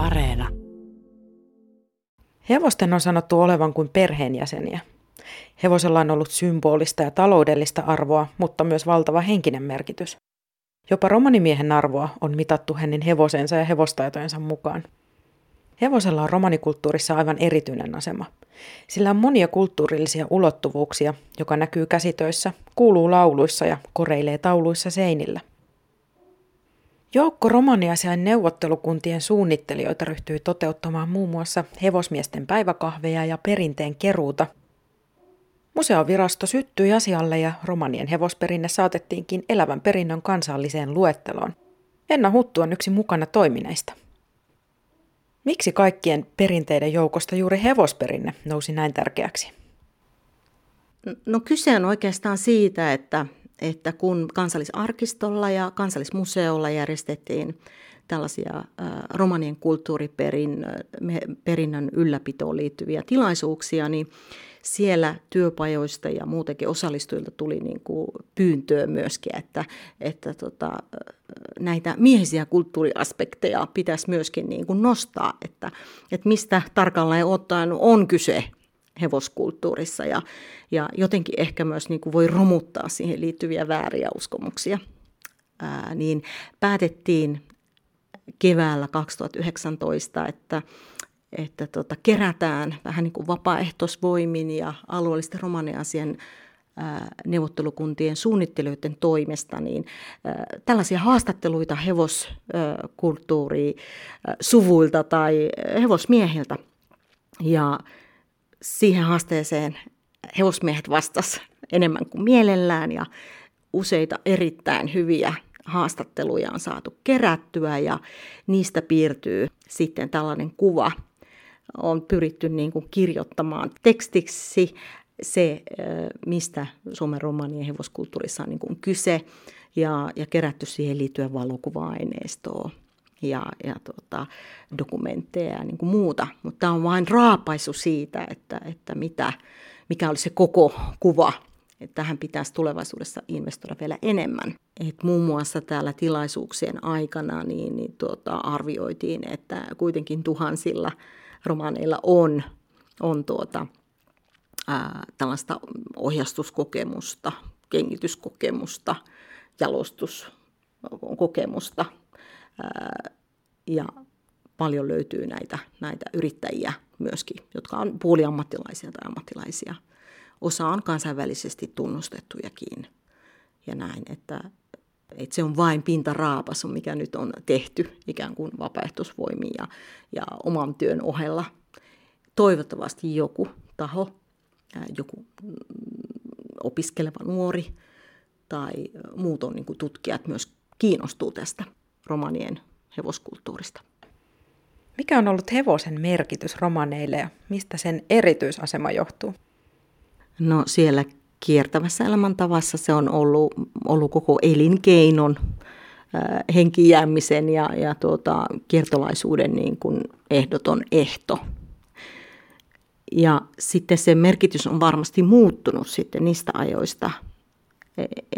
Areena. Hevosten on sanottu olevan kuin perheenjäseniä. Hevosella on ollut symbolista ja taloudellista arvoa, mutta myös valtava henkinen merkitys. Jopa romanimiehen arvoa on mitattu hänen hevosensa ja hevostaitojensa mukaan. Hevosella on romanikulttuurissa aivan erityinen asema. Sillä on monia kulttuurillisia ulottuvuuksia, joka näkyy käsitöissä, kuuluu lauluissa ja koreilee tauluissa seinillä. Joukko romaniasiain neuvottelukuntien suunnittelijoita ryhtyi toteuttamaan muun muassa hevosmiesten päiväkahveja ja perinteen keruuta. Museovirasto syttyi asialle ja romanien hevosperinne saatettiinkin elävän perinnön kansalliseen luetteloon. Enna Huttu on yksi mukana toimineista. Miksi kaikkien perinteiden joukosta juuri hevosperinne nousi näin tärkeäksi? No kyse on oikeastaan siitä, että että kun kansallisarkistolla ja kansallismuseolla järjestettiin tällaisia romanien kulttuuriperinnön ylläpitoon liittyviä tilaisuuksia, niin siellä työpajoista ja muutenkin osallistujilta tuli niin kuin pyyntöä myöskin, että, että tota, näitä miehisiä kulttuuriaspekteja pitäisi myöskin niin kuin nostaa, että, että mistä tarkalleen ottaen on kyse hevoskulttuurissa ja, ja jotenkin ehkä myös niin kuin voi romuttaa siihen liittyviä vääriä uskomuksia. Ää, niin päätettiin keväällä 2019, että, että tota, kerätään vähän niin kuin vapaaehtoisvoimin ja alueellisten romaniasian neuvottelukuntien suunnittelijoiden toimesta, niin tällaisia haastatteluita hevoskulttuuri suvuilta tai hevosmiehiltä. Ja siihen haasteeseen hevosmiehet vastas enemmän kuin mielellään ja useita erittäin hyviä haastatteluja on saatu kerättyä ja niistä piirtyy sitten tällainen kuva. On pyritty niin kuin kirjoittamaan tekstiksi se, mistä Suomen romanien hevoskulttuurissa on niin kuin kyse ja, ja kerätty siihen liittyen valokuva-aineistoa ja, ja tuota, dokumentteja ja niin kuin muuta. Mutta tämä on vain raapaisu siitä, että, että mitä, mikä oli se koko kuva. Että tähän pitäisi tulevaisuudessa investoida vielä enemmän. Et muun muassa täällä tilaisuuksien aikana niin, niin tuota, arvioitiin, että kuitenkin tuhansilla romaaneilla on, on tuota, ää, tällaista ohjastuskokemusta, kengityskokemusta, jalostuskokemusta – ja paljon löytyy näitä, näitä yrittäjiä myöskin, jotka on puoliammattilaisia tai ammattilaisia. Osa on kansainvälisesti tunnustettujakin ja näin, että, että se on vain pintaraapasu, mikä nyt on tehty ikään kuin vapaaehtoisvoimiin ja, ja oman työn ohella. Toivottavasti joku taho, joku mm, opiskeleva nuori tai muut on niin tutkijat myös kiinnostuu tästä romanien hevoskulttuurista. Mikä on ollut hevosen merkitys romaneille ja mistä sen erityisasema johtuu? No siellä kiertävässä elämäntavassa se on ollut, ollut koko elinkeinon äh, henkijäämisen ja, ja tuota, kiertolaisuuden niin kuin ehdoton ehto. Ja sitten se merkitys on varmasti muuttunut sitten niistä ajoista,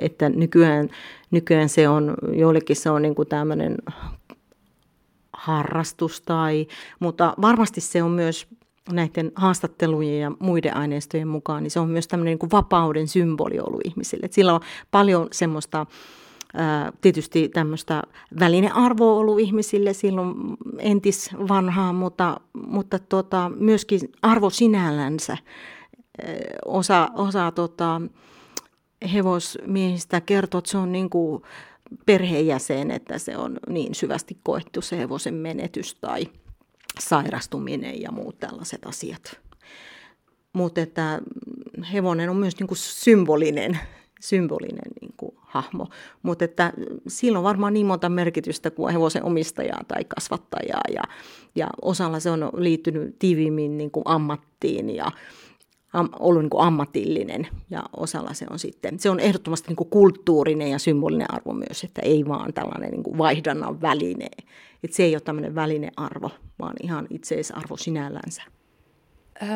että nykyään, nykyään se on, joillekin se on niin kuin tämmöinen harrastus tai, mutta varmasti se on myös näiden haastattelujen ja muiden aineistojen mukaan, niin se on myös tämmöinen niin kuin vapauden symboli ollut ihmisille. Sillä on paljon semmoista tietysti tämmöistä välinearvoa ollut ihmisille silloin entis vanhaa, mutta, mutta tota, myöskin arvo sinällänsä. Osa, osa tota, hevosmiehistä kertoo, että se on niin kuin perheenjäsen, että se on niin syvästi koettu se hevosen menetys tai sairastuminen ja muut tällaiset asiat. Mutta että hevonen on myös niin kuin symbolinen, symbolinen niin kuin hahmo. Mutta että sillä on varmaan niin monta merkitystä kuin hevosen omistajaa tai kasvattajaa. Ja, ja osalla se on liittynyt tiiviimmin niin kuin ammattiin ja, am, ollut niin kuin ammatillinen ja osalla se on sitten, se on ehdottomasti niin kuin kulttuurinen ja symbolinen arvo myös, että ei vaan tällainen niin kuin vaihdannan väline. Että se ei ole tämmöinen välinearvo, vaan ihan itseisarvo sinällänsä.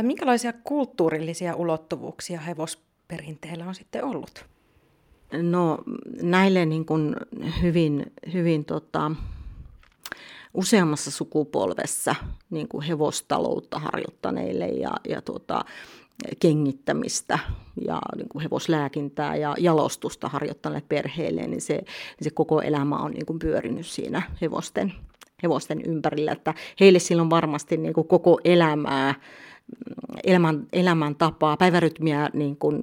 Minkälaisia kulttuurillisia ulottuvuuksia hevosperinteellä on sitten ollut? No näille niin kuin hyvin, hyvin tota, useammassa sukupolvessa niin kuin hevostaloutta harjoittaneille ja, ja tuota, kengittämistä ja niin kuin hevoslääkintää ja jalostusta harjoittaneille perheille, niin se, niin se koko elämä on niin kuin pyörinyt siinä hevosten, hevosten ympärillä. Että heille silloin varmasti niin kuin koko elämää, elämän, elämäntapaa, päivärytmiä niin kuin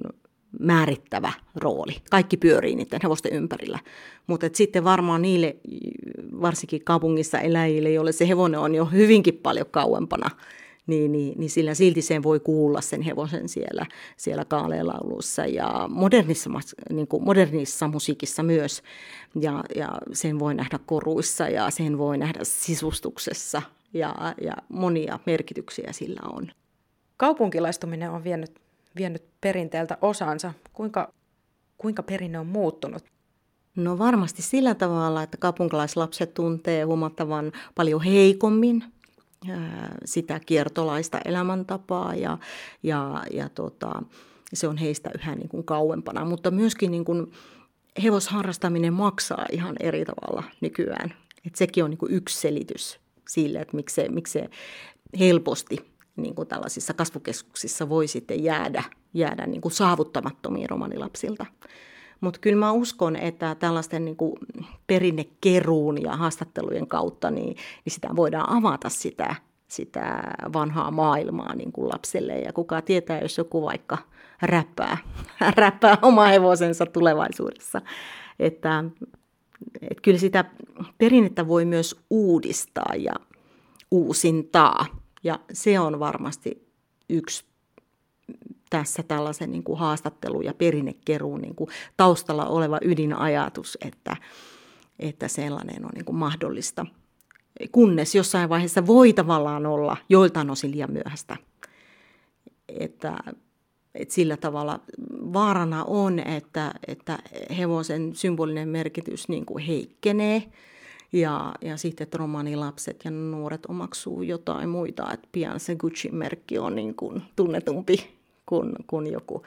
määrittävä rooli. Kaikki pyörii niiden hevosten ympärillä. Mutta sitten varmaan niille, varsinkin kaupungissa eläjille, joille se hevonen on jo hyvinkin paljon kauempana, niin, niin, niin sillä silti sen voi kuulla sen hevosen siellä, siellä kaaleelaulussa ja modernissa, niin kuin modernissa musiikissa myös. Ja, ja sen voi nähdä koruissa ja sen voi nähdä sisustuksessa ja, ja monia merkityksiä sillä on. Kaupunkilaistuminen on vienyt vienyt perinteeltä osansa. Kuinka, kuinka perinne on muuttunut? No varmasti sillä tavalla, että kaupunkilaislapset tuntee huomattavan paljon heikommin sitä kiertolaista elämäntapaa ja, ja, ja tota, se on heistä yhä niin kuin kauempana. Mutta myöskin niin kuin hevosharrastaminen maksaa ihan eri tavalla nykyään. Et sekin on niin kuin yksi selitys sille, että miksi se, miksi se helposti niin kuin tällaisissa kasvukeskuksissa voi sitten jäädä, jäädä niin kuin saavuttamattomiin romanilapsilta. Mutta kyllä mä uskon, että tällaisten niin kuin perinnekeruun ja haastattelujen kautta niin, niin sitä voidaan avata sitä, sitä vanhaa maailmaa niin kuin lapselle. Ja kuka tietää, jos joku vaikka räppää, räppää oma hevosensa tulevaisuudessa. Että, että kyllä sitä perinnettä voi myös uudistaa ja uusintaa. Ja se on varmasti yksi tässä tällaisen niin kuin haastattelu- ja perinnekeruun niin kuin taustalla oleva ydinajatus, että, että sellainen on niin kuin mahdollista. Kunnes jossain vaiheessa voi tavallaan olla joiltain osin liian myöhäistä. Että, että sillä tavalla vaarana on, että, että hevosen symbolinen merkitys niin kuin heikkenee – ja, ja sitten, että romanilapset ja nuoret omaksuu jotain muita, että pian se Gucci-merkki on niin kuin tunnetumpi kuin, kuin joku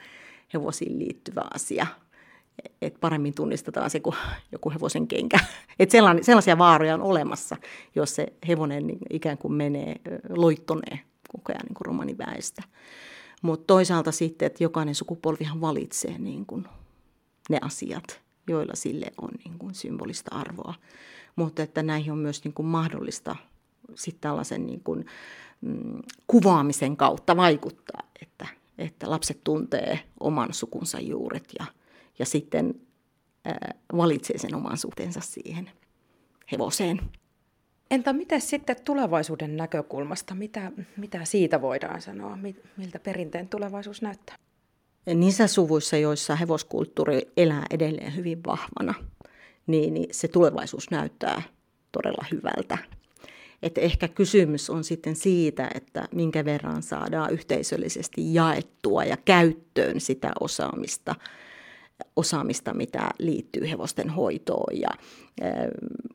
hevosiin liittyvä asia. Et paremmin tunnistetaan se kuin joku hevosen kenkä. Et sellaisia vaaroja on olemassa, jos se hevonen niin ikään kuin menee, loittonee koko ajan niin kuin romaniväestä. Mutta toisaalta sitten, että jokainen sukupolvihan valitsee niin kuin ne asiat, joilla sille on niin kuin symbolista arvoa mutta että näihin on myös niin kuin mahdollista sitten tällaisen niin kuin, mm, kuvaamisen kautta vaikuttaa, että, että lapset tuntee oman sukunsa juuret ja, ja sitten ää, valitsee sen oman suhteensa siihen hevoseen. Entä miten sitten tulevaisuuden näkökulmasta, mitä, mitä siitä voidaan sanoa, miltä perinteen tulevaisuus näyttää? Niissä suvuissa, joissa hevoskulttuuri elää edelleen hyvin vahvana, niin, niin se tulevaisuus näyttää todella hyvältä. Että ehkä kysymys on sitten siitä, että minkä verran saadaan yhteisöllisesti jaettua ja käyttöön sitä osaamista, osaamista mitä liittyy hevosten hoitoon ja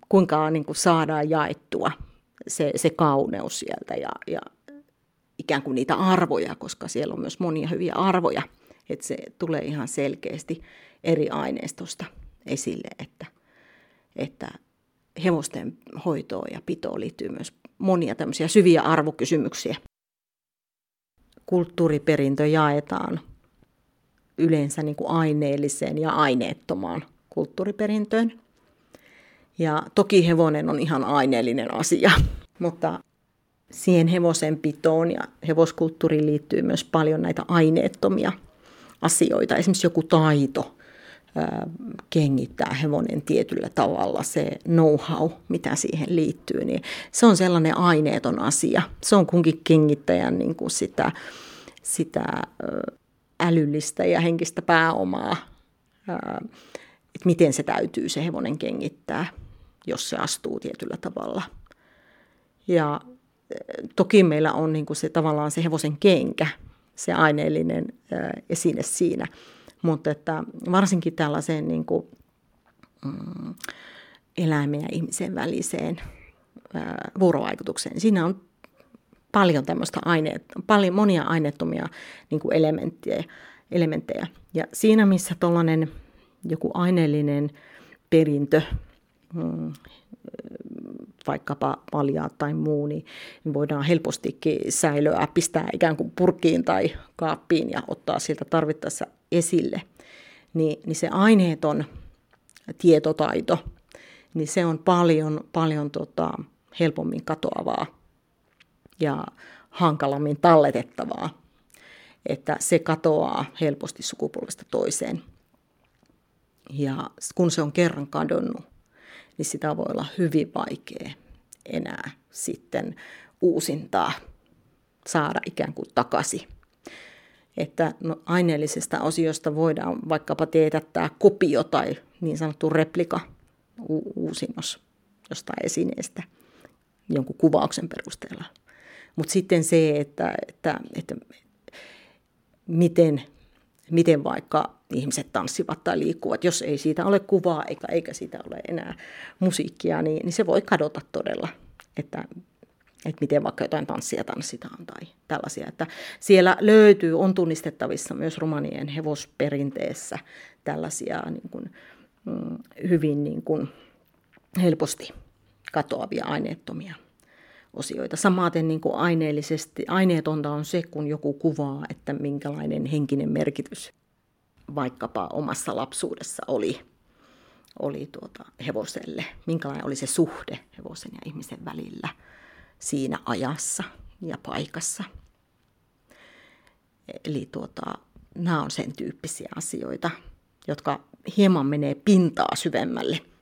kuinka niin kuin saadaan jaettua se, se kauneus sieltä ja, ja ikään kuin niitä arvoja, koska siellä on myös monia hyviä arvoja, että se tulee ihan selkeästi eri aineistosta esille, että että hevosten hoitoon ja pitoon liittyy myös monia tämmöisiä syviä arvokysymyksiä. Kulttuuriperintö jaetaan yleensä niin kuin aineelliseen ja aineettomaan kulttuuriperintöön. Ja toki hevonen on ihan aineellinen asia, mutta siihen hevosen pitoon ja hevoskulttuuriin liittyy myös paljon näitä aineettomia asioita. Esimerkiksi joku taito, kengittää hevonen tietyllä tavalla, se know-how, mitä siihen liittyy, niin se on sellainen aineeton asia. Se on kunkin kengittäjän niin kuin sitä, sitä älyllistä ja henkistä pääomaa, että miten se täytyy se hevonen kengittää, jos se astuu tietyllä tavalla. Ja toki meillä on niin kuin se tavallaan se hevosen kenkä, se aineellinen esine siinä – mutta että varsinkin tällaiseen niin kuin, mm, eläimen ja ihmisen väliseen ää, vuorovaikutukseen. Siinä on paljon tämmöistä aineet, paljon monia aineettomia niin kuin elementtejä, elementtejä. Ja siinä, missä tuollainen joku aineellinen perintö mm, vaikkapa paljaat tai muu, niin voidaan helpostikin säilöä, pistää ikään kuin purkiin tai kaappiin ja ottaa sieltä tarvittaessa esille. Niin, niin se aineeton tietotaito, niin se on paljon, paljon tota, helpommin katoavaa ja hankalammin talletettavaa. Että se katoaa helposti sukupolvesta toiseen. Ja kun se on kerran kadonnut, niin sitä voi olla hyvin vaikea enää sitten uusintaa, saada ikään kuin takaisin. Että no, aineellisesta osiosta voidaan vaikkapa teetättää kopio tai niin sanottu replika u- uusinnos jostain esineestä jonkun kuvauksen perusteella. Mutta sitten se, että, että, että miten, miten vaikka ihmiset tanssivat tai liikkuvat, jos ei siitä ole kuvaa eikä, eikä siitä ole enää musiikkia, niin, niin se voi kadota todella, että, että miten vaikka jotain tanssia tanssitaan tai tällaisia. Että siellä löytyy, on tunnistettavissa myös romanien hevosperinteessä tällaisia niin kuin, mm, hyvin niin kuin, helposti katoavia aineettomia osioita. Samaten niin kuin aineellisesti, aineetonta on se, kun joku kuvaa, että minkälainen henkinen merkitys vaikkapa omassa lapsuudessa oli, oli tuota hevoselle, minkälainen oli se suhde hevosen ja ihmisen välillä siinä ajassa ja paikassa. Eli tuota, nämä on sen tyyppisiä asioita, jotka hieman menee pintaa syvemmälle –